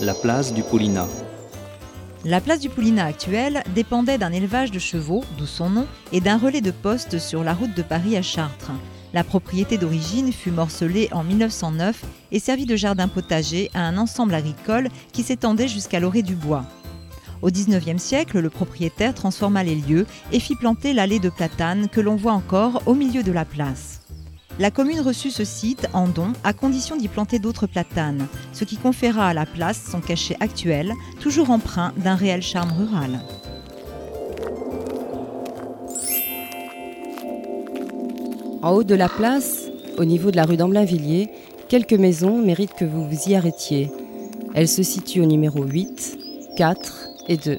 la place du Poulinat. La place du Poulinat actuelle dépendait d'un élevage de chevaux, d'où son nom, et d'un relais de poste sur la route de Paris à Chartres. La propriété d'origine fut morcelée en 1909 et servit de jardin potager à un ensemble agricole qui s'étendait jusqu'à l'orée du bois. Au XIXe siècle, le propriétaire transforma les lieux et fit planter l'allée de platanes que l'on voit encore au milieu de la place. La commune reçut ce site en don à condition d'y planter d'autres platanes, ce qui conféra à la place son cachet actuel, toujours empreint d'un réel charme rural. En haut de la place, au niveau de la rue d'Amblainvilliers, quelques maisons méritent que vous vous y arrêtiez. Elles se situent au numéro 8, 4 et 2.